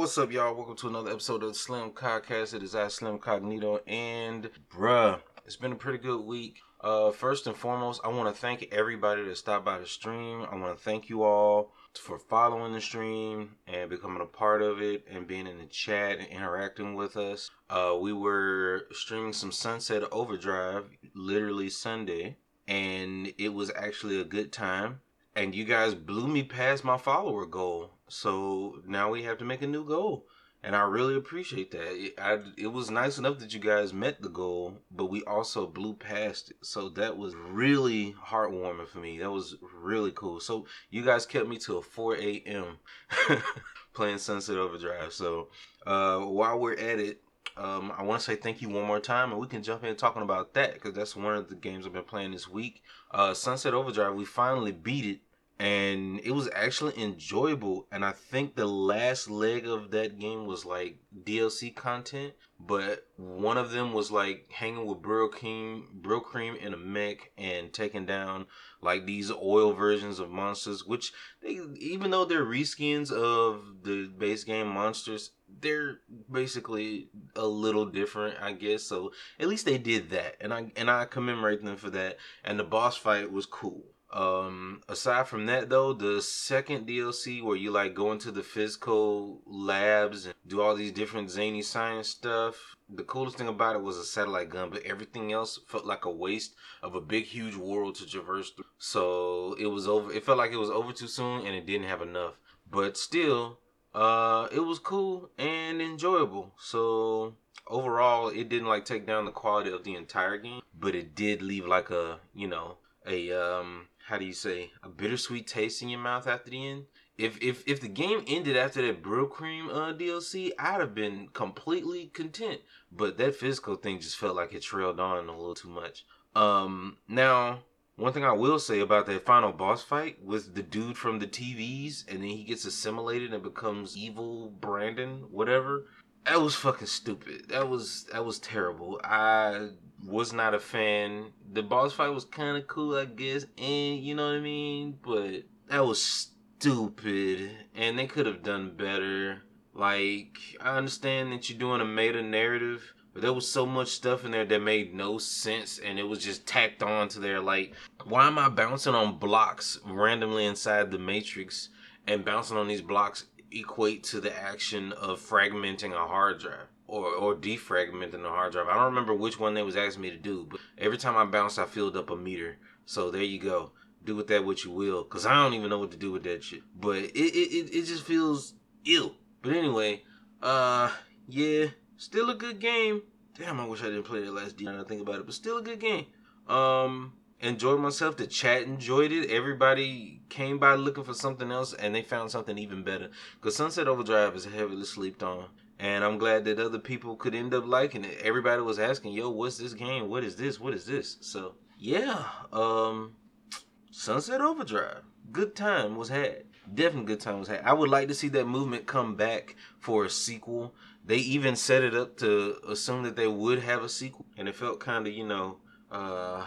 What's up, y'all? Welcome to another episode of Slim Podcast. It is I, Slim Cognito, and bruh, it's been a pretty good week. Uh, first and foremost, I want to thank everybody that stopped by the stream. I want to thank you all for following the stream and becoming a part of it and being in the chat and interacting with us. Uh, we were streaming some Sunset Overdrive literally Sunday, and it was actually a good time. And you guys blew me past my follower goal. So now we have to make a new goal. And I really appreciate that. It, I, it was nice enough that you guys met the goal, but we also blew past it. So that was really heartwarming for me. That was really cool. So you guys kept me till 4 a.m. playing Sunset Overdrive. So uh, while we're at it, um, I want to say thank you one more time, and we can jump in talking about that because that's one of the games I've been playing this week. Uh, Sunset Overdrive, we finally beat it and it was actually enjoyable and i think the last leg of that game was like dlc content but one of them was like hanging with Brylcreem, Brill Cream in a mech and taking down like these oil versions of monsters which they even though they're reskins of the base game monsters they're basically a little different i guess so at least they did that and i and i commemorate them for that and the boss fight was cool um, aside from that though, the second DLC where you like go into the physical labs and do all these different zany science stuff, the coolest thing about it was a satellite gun, but everything else felt like a waste of a big huge world to traverse through. So it was over it felt like it was over too soon and it didn't have enough. But still, uh it was cool and enjoyable. So overall it didn't like take down the quality of the entire game, but it did leave like a, you know, a um how do you say a bittersweet taste in your mouth after the end. If if if the game ended after that Brylcreem uh, DLC, I'd have been completely content. But that physical thing just felt like it trailed on a little too much. Um, now one thing I will say about that final boss fight with the dude from the TVs, and then he gets assimilated and becomes evil Brandon, whatever. That was fucking stupid. That was that was terrible. I was not a fan. The boss fight was kind of cool, I guess, and you know what I mean. But that was stupid, and they could have done better. Like I understand that you're doing a meta narrative, but there was so much stuff in there that made no sense, and it was just tacked on to there. Like, why am I bouncing on blocks randomly inside the matrix, and bouncing on these blocks equate to the action of fragmenting a hard drive? or or defragmenting the hard drive. I don't remember which one they was asking me to do, but every time I bounced, I filled up a meter. So there you go. Do with that what you will, cause I don't even know what to do with that shit. But it it it, just feels ill. But anyway, uh, yeah, still a good game. Damn, I wish I didn't play it last D. I think about it, but still a good game. Um, enjoyed myself. The chat enjoyed it. Everybody came by looking for something else, and they found something even better. Cause Sunset Overdrive is heavily slept on and I'm glad that other people could end up liking it. Everybody was asking, "Yo, what's this game? What is this? What is this?" So yeah, um, Sunset Overdrive, good time was had. Definitely good time was had. I would like to see that movement come back for a sequel. They even set it up to assume that they would have a sequel, and it felt kind of, you know, uh,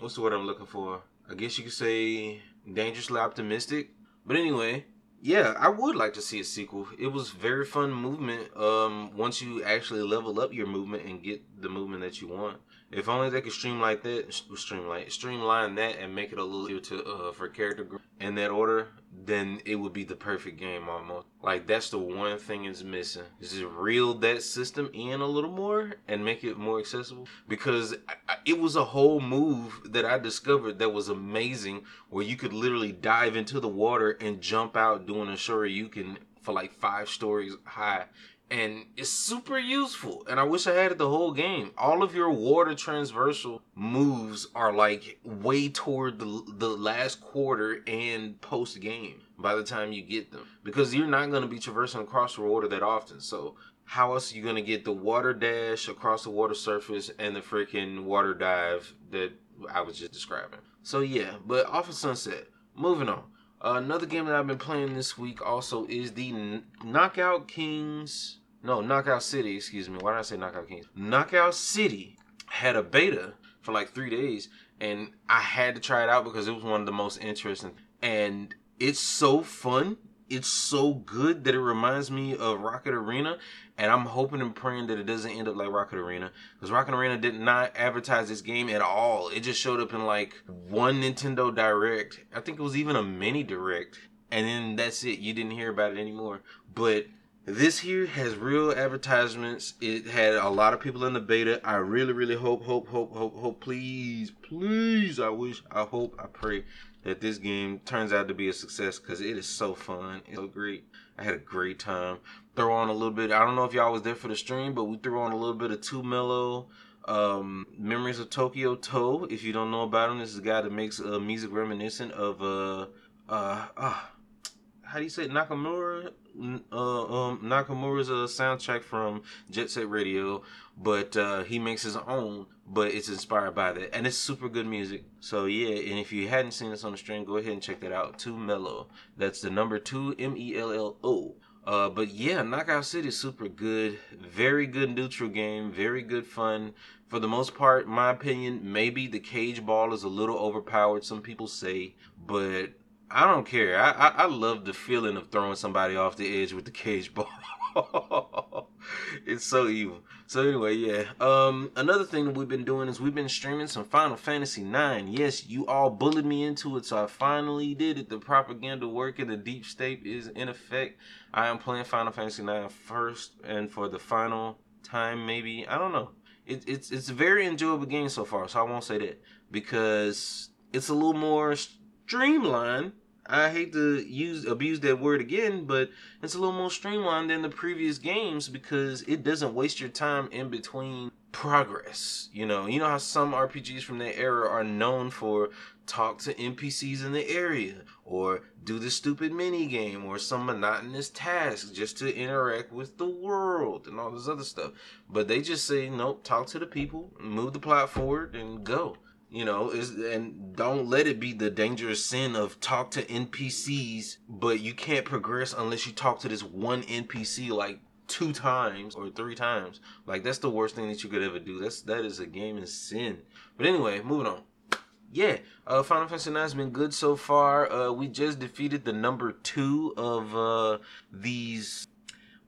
what's the word I'm looking for? I guess you could say dangerously optimistic. But anyway, yeah, I would like to see a sequel. It was very fun movement. Um, once you actually level up your movement and get the movement that you want. If only they could streamline that, streamline, streamline that, and make it a little easier to uh, for character in that order, then it would be the perfect game almost. Like that's the one thing it's missing. Is just reel that system in a little more and make it more accessible. Because I, it was a whole move that I discovered that was amazing, where you could literally dive into the water and jump out doing a shoryuken for like five stories high and it's super useful. And I wish I had it the whole game. All of your water transversal moves are like way toward the the last quarter and post game by the time you get them because you're not going to be traversing across the water that often. So how else are you going to get the water dash across the water surface and the freaking water dive that I was just describing? So yeah, but off of Sunset. Moving on. Another game that I've been playing this week also is the Knockout Kings no, Knockout City, excuse me. Why did I say Knockout Kings? Knockout City had a beta for like three days, and I had to try it out because it was one of the most interesting. And it's so fun it's so good that it reminds me of Rocket Arena, and I'm hoping and praying that it doesn't end up like Rocket Arena because Rocket Arena did not advertise this game at all. It just showed up in like one Nintendo Direct. I think it was even a mini Direct, and then that's it. You didn't hear about it anymore. But this here has real advertisements. It had a lot of people in the beta. I really, really hope, hope, hope, hope, hope. Please, please. I wish, I hope, I pray that this game turns out to be a success because it is so fun. It's so great. I had a great time. Throw on a little bit. I don't know if y'all was there for the stream, but we threw on a little bit of 2 Mello. Um, Memories of Tokyo-To. If you don't know about him, this is a guy that makes uh, music reminiscent of uh uh uh how do you say it? Naganuma? Uh, um, Naganuma's a soundtrack from Jet Set Radio, but uh, he makes his own, but it's inspired by that, and it's super good music. So yeah, and if you hadn't seen this on the stream, go ahead and check that out. 2 Mello. That's the number two M E L L O. Uh, but yeah, Knockout City is super good. Very good neutral game. Very good fun. For the most part, my opinion, maybe the cage ball is a little overpowered. Some people say, but I don't care. I, I, I love the feeling of throwing somebody off the edge with the cage ball. it's so evil. So anyway, yeah. Um, another thing that we've been doing is we've been streaming some Final Fantasy Nine. Yes, you all bullied me into it, so I finally did it. The propaganda work and the deep state is in effect. I am playing Final Fantasy Nine first, and for the final time, maybe I don't know. It, it's it's a very enjoyable game so far, so I won't say that because it's a little more streamlined. I hate to use abuse that word again, but it's a little more streamlined than the previous games because it doesn't waste your time in between progress. You know, you know how some RPGs from that era are known for talk to NPCs in the area or do the stupid mini game or some monotonous task just to interact with the world and all this other stuff. But they just say, nope, talk to the people, move the plot forward, and go you know is and don't let it be the dangerous sin of talk to npcs but you can't progress unless you talk to this one npc like two times or three times. Like that's the worst thing that you could ever do. That's that is a game gaming sin. But anyway moving on. Yeah uh final fantasy 9 has been good so far. Uh we just defeated the number two of uh these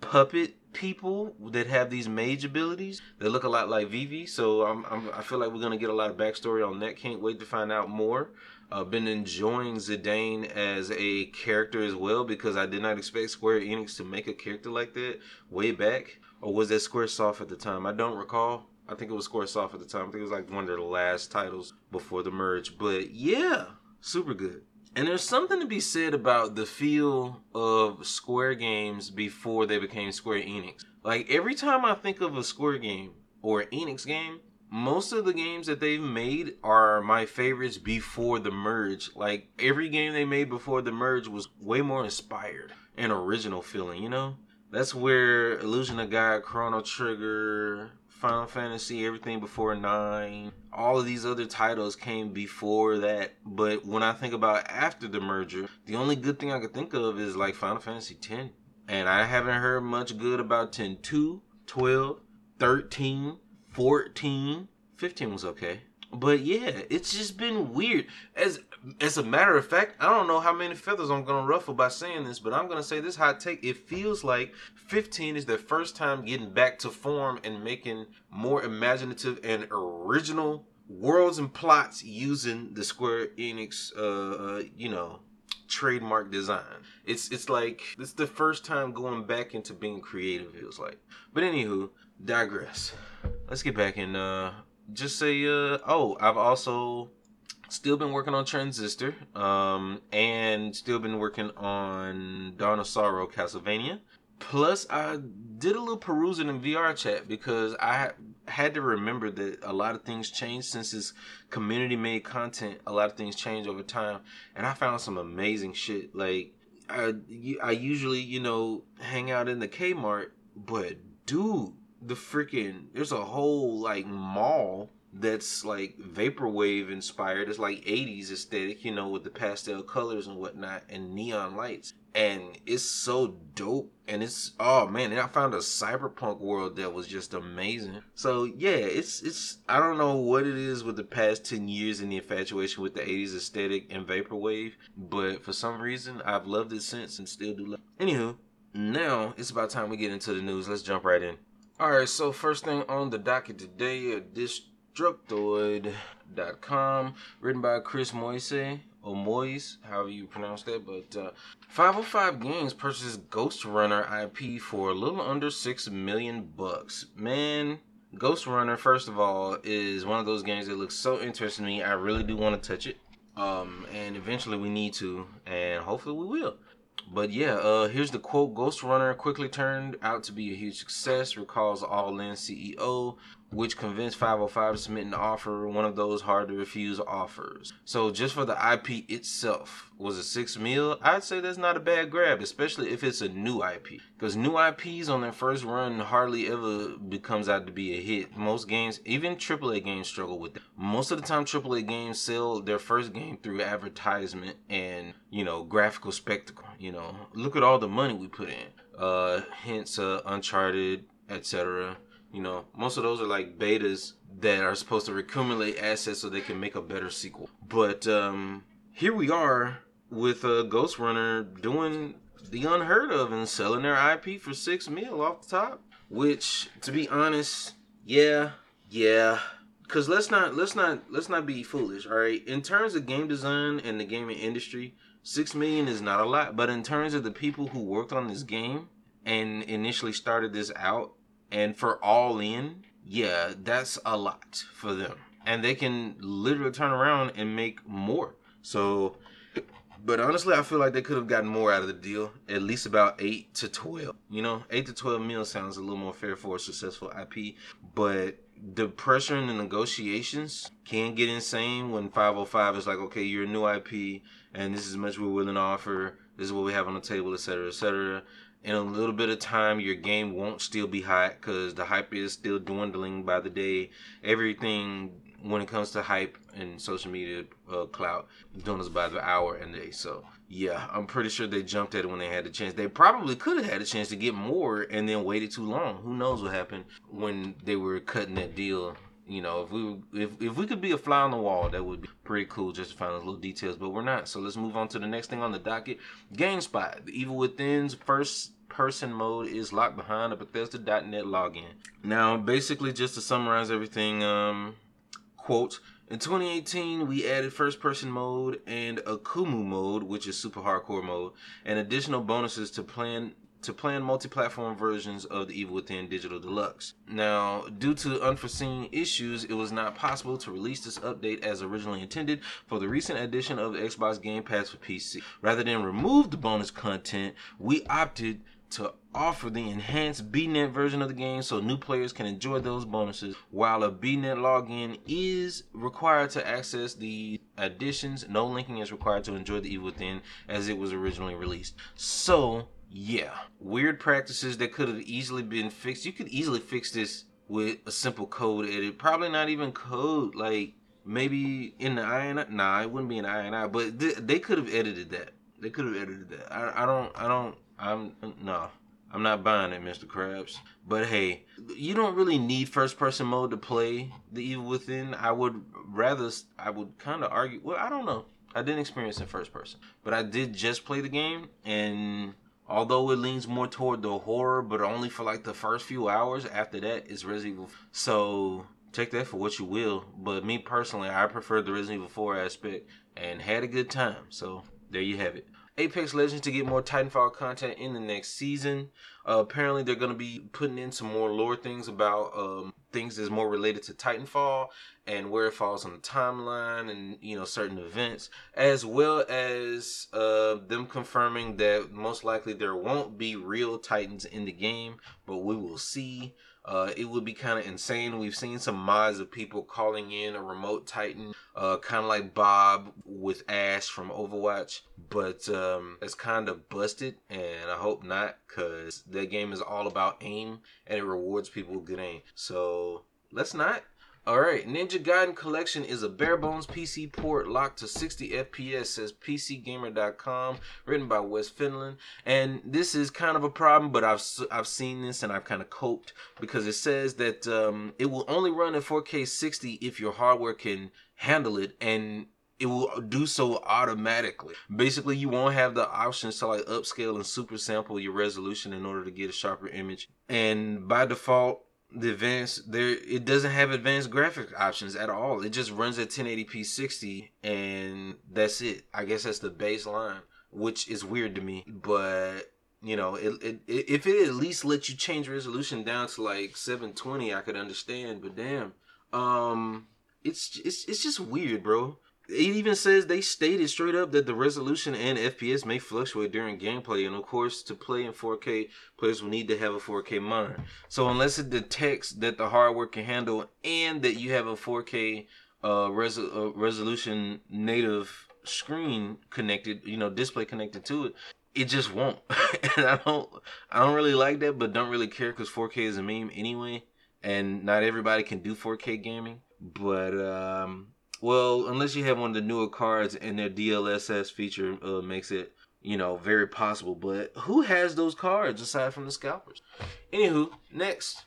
puppet people that have these mage abilities that look a lot like Vivi. So I'm, I'm, i feel like we're gonna get a lot of backstory on that. Can't wait to find out more. I've uh, been enjoying Zidane as a character as well because I did not expect Square Enix to make a character like that way back. Or was that Squaresoft at the time? I don't recall. I think it was Squaresoft at the time. I think it was like one of their last titles before the merge. But yeah, super good. And there's something to be said about the feel of Square games before they became Square Enix. Like every time I think of a Square game or Enix game, most of the games that they've made are my favorites before the merge. Like every game they made before the merge was way more inspired and original feeling, you know? That's where Illusion of Gaia, Chrono Trigger, Final Fantasy, everything before 9, all of these other titles came before that. But when I think about after the merger, the only good thing I could think of is like Final Fantasy 10. And I haven't heard much good about 10 2, 12, 13, 14. 15 was okay. But yeah, it's just been weird. As as a matter of fact, I don't know how many feathers I'm gonna ruffle by saying this, but I'm gonna say this hot take. It feels like 15 is their first time getting back to form and making more imaginative and original worlds and plots using the Square Enix, uh, uh you know, trademark design. It's it's like it's the first time going back into being creative. It feels like. But anywho, digress. Let's get back in. Uh, just say, uh, oh, I've also still been working on Transistor, um, and still been working on Dawn of Sorrow Castlevania. Plus, I did a little perusing in VR chat because I had to remember that a lot of things changed since this community made content. A lot of things change over time, and I found some amazing shit. Like, I, I usually, you know, hang out in the Kmart, but dude, the freaking there's a whole like mall that's like vaporwave inspired. It's like 80s aesthetic, you know, with the pastel colors and whatnot and neon lights. And it's so dope. And it's oh man, and I found a cyberpunk world that was just amazing. So yeah, it's it's I don't know what it is with the past 10 years and the infatuation with the 80s aesthetic and vaporwave, but for some reason I've loved it since and still do love. Anywho, now it's about time we get into the news. Let's jump right in. All right, so first thing on the docket today, a Destructoid.com, written by Chris Moyse, or Moyse, however you pronounce that. But uh, 505 Games purchases Ghostrunner IP for a little under six million bucks. Man, Ghostrunner, first of all, is one of those games that looks so interesting to me. I really do want to touch it. Um, and eventually we need to, and hopefully we will. But yeah, uh, here's the quote. Ghostrunner quickly turned out to be a huge success, recalls All In CEO, which convinced 505 to submit an offer, one of those hard to refuse offers. So just for the IP itself, was a six mil? I'd say that's not a bad grab, especially if it's a new IP. Because new IPs on their first run hardly ever becomes out to be a hit. Most games, even AAA games, struggle with it. Most of the time, AAA games sell their first game through advertisement and you know graphical spectacle. You know, look at all the money we put in. Uh, hence, uh, Uncharted, etc you know, most of those are like betas that are supposed to accumulate assets so they can make a better sequel. But um, here we are with a uh, Ghostrunner doing the unheard of and selling their IP for six mil off the top. Which, to be honest, yeah, yeah. Cause let's not let's not let's not be foolish. All right, in terms of game design and the gaming industry, six million is not a lot. But in terms of the people who worked on this game and initially started this out and for all in, yeah, that's a lot for them. And they can literally turn around and make more. So, but honestly, I feel like they could have gotten more out of the deal. At least about eight to twelve. You know, eight to twelve mil sounds a little more fair for a successful IP. But the pressure in the negotiations can get insane when 505 is like, okay, you're a new IP, and this is as much we're willing to offer. This is what we have on the table, et cetera, et etc in a little bit of time your game won't still be hot because the hype is still dwindling by the day. Everything when it comes to hype and social media uh, clout doing us by the hour and day. So yeah i'm pretty sure they jumped at it when they had the chance. They probably could have had a chance to get more and then waited too long. Who knows what happened when they were cutting that deal you know, if we if if we could be a fly on the wall, that would be pretty cool just to find those little details. But we're not. So let's move on to the next thing on the docket. GameSpot. The Evil Within's first person mode is locked behind a Bethesda.net login. Now, basically, just to summarize everything, um, quote. In 2018, we added first person mode and Akumu mode, which is super hardcore mode, and additional bonuses to plan to plan multi-platform versions of the Evil Within Digital Deluxe. Now, due to unforeseen issues, it was not possible to release this update as originally intended for the recent addition of Xbox Game Pass for PC. Rather than remove the bonus content, we opted to offer the enhanced BNet version of the game so new players can enjoy those bonuses, while a BNet login is required to access the additions. No linking is required to enjoy the Evil Within as it was originally released. So, yeah, weird practices that could have easily been fixed. You could easily fix this with a simple code edit. Probably not even code, like maybe in the INI. Nah, it wouldn't be in the INI, but th- they could have edited that. They could have edited that. I, I don't. I don't. I'm no. I'm not buying it, Mr. Krabs. But hey, you don't really need first person mode to play The Evil Within. I would rather I would kind of argue, well, I don't know. I didn't experience in first person, but I did just play the game and although it leans more toward the horror, but only for like the first few hours. After that, it's Resident Evil. So take that for what you will. But me personally, I prefer the Resident Evil 4 aspect and had a good time. So there you have it. Apex Legends to get more Titanfall content in the next season. Uh, apparently, they're going to be putting in some more lore things about um, things that's more related to Titanfall and where it falls on the timeline and you know certain events, as well as uh, them confirming that most likely there won't be real Titans in the game, but we will see. Uh, it would be kind of insane. We've seen some mods of people calling in a remote Titan, uh, kind of like Bob with Ash from Overwatch, but um, it's kind of busted, and I hope not, because that game is all about aim and it rewards people with good aim. So let's not. All right, Ninja Gaiden Collection is a bare bones PC port locked to 60 FPS, says PCGamer.com, written by Wes Fenlon. And this is kind of a problem, but I've I've seen this and I've kind of coped because it says that um, it will only run at 4K 60 if your hardware can handle it, and it will do so automatically. Basically, you won't have the options to like upscale and super sample your resolution in order to get a sharper image. And by default, the advanced there it doesn't have advanced graphic options at all. It just runs at 1080p 60 and that's it. I guess that's the baseline, which is weird to me, but you know, it, it, it if it at least lets you change resolution down to like 720, I could understand, but damn. Um it's it's it's just weird, bro. It even says they stated straight up that the resolution and FPS may fluctuate during gameplay, and of course, to play in 4K, players will need to have a 4K monitor. So unless it detects that the hardware can handle and that you have a 4K uh, res- uh, resolution native screen connected, you know, display connected to it, it just won't. and I don't, I don't really like that, but don't really care because 4K is a meme anyway, and not everybody can do 4K gaming. But um, well, unless you have one of the newer cards and their DLSS feature uh, makes it, you know, very possible. But who has those cards aside from the scalpers? Anywho, next.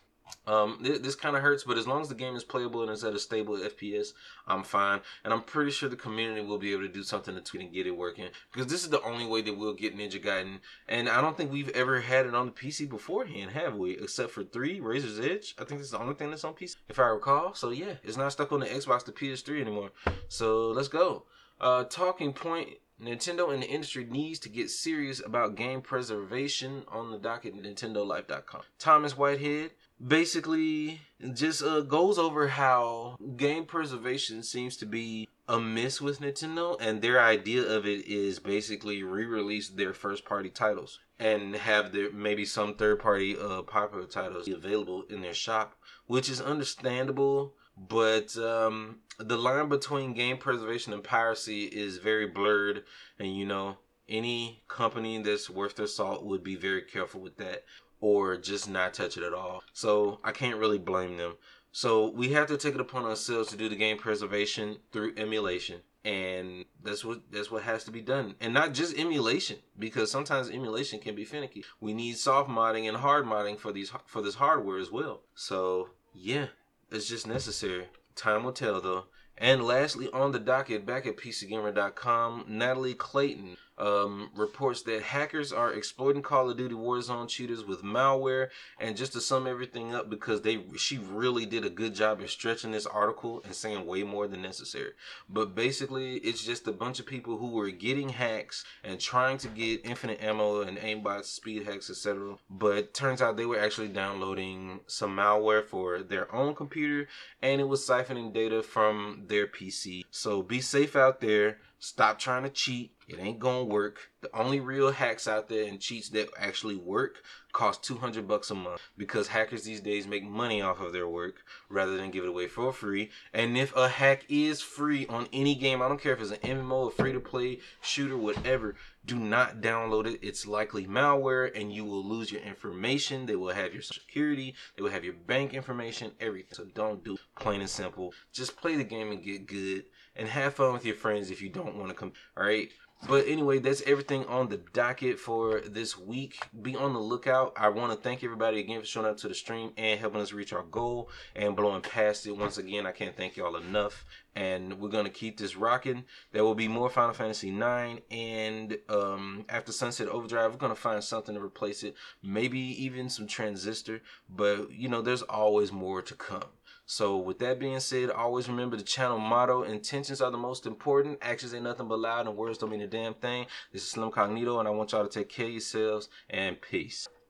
Um, th- this kind of hurts, but as long as the game is playable and it's at a stable FPS, I'm fine. And I'm pretty sure the community will be able to do something to tweet and get it working because this is the only way that we'll get Ninja Gaiden. And I don't think we've ever had it on the PC beforehand, have we? Except for three Razor's Edge. I think this is the only thing that's on PC, if I recall. So yeah, it's not stuck on the Xbox, the PS3 anymore. So let's go. Uh, talking point Nintendo and the industry needs to get serious about game preservation on the docket NintendoLife.com. Thomas Whitehead basically just uh, goes over how game preservation seems to be a miss with Nintendo, and their idea of it is basically re-release their first-party titles and have their maybe some third-party uh, popular titles available in their shop, which is understandable. But um, the line between game preservation and piracy is very blurred, and you know any company that's worth their salt would be very careful with that or just not touch it at all. So I can't really blame them. So we have to take it upon ourselves to do the game preservation through emulation. And that's what that's what has to be done. And not just emulation, because sometimes emulation can be finicky. We need soft modding and hard modding for these for this hardware as well. So yeah, it's just necessary. Time will tell though. And lastly, on the docket, back at PCGamer.com, Natalie Clayton um, reports that hackers are exploiting Call of Duty Warzone cheaters with malware. And just to sum everything up, because they she really did a good job in stretching this article and saying way more than necessary. But basically, it's just a bunch of people who were getting hacks and trying to get infinite ammo and aimbots, speed hacks, etc. But turns out they were actually downloading some malware for their own computer, and it was siphoning data from their PC. So be safe out there. Stop trying to cheat. It ain't gonna work. The only real hacks out there and cheats that actually work cost 200 bucks a month because hackers these days make money off of their work rather than give it away for free. And if a hack is free on any game, I don't care if it's an MMO, a free to play shooter, whatever, do not download it. It's likely malware and you will lose your information. They will have your security, they will have your bank information, everything. So don't do it. plain and simple. Just play the game and get good and have fun with your friends if you don't want to come. All right. But anyway, that's everything on the docket for this week. Be on the lookout. I want to thank everybody again for showing up to the stream and helping us reach our goal and blowing past it. Once again, I can't thank y'all enough. And we're gonna keep this rocking. There will be more Final Fantasy 9 and um, after Sunset Overdrive, we're gonna find something to replace it. Maybe even some transistor. But you know, there's always more to come. So with that being said, always remember the channel motto, intentions are the most important, actions ain't nothing but loud and words don't mean a damn thing. This is Slim Cognito and I want y'all to take care of yourselves and peace.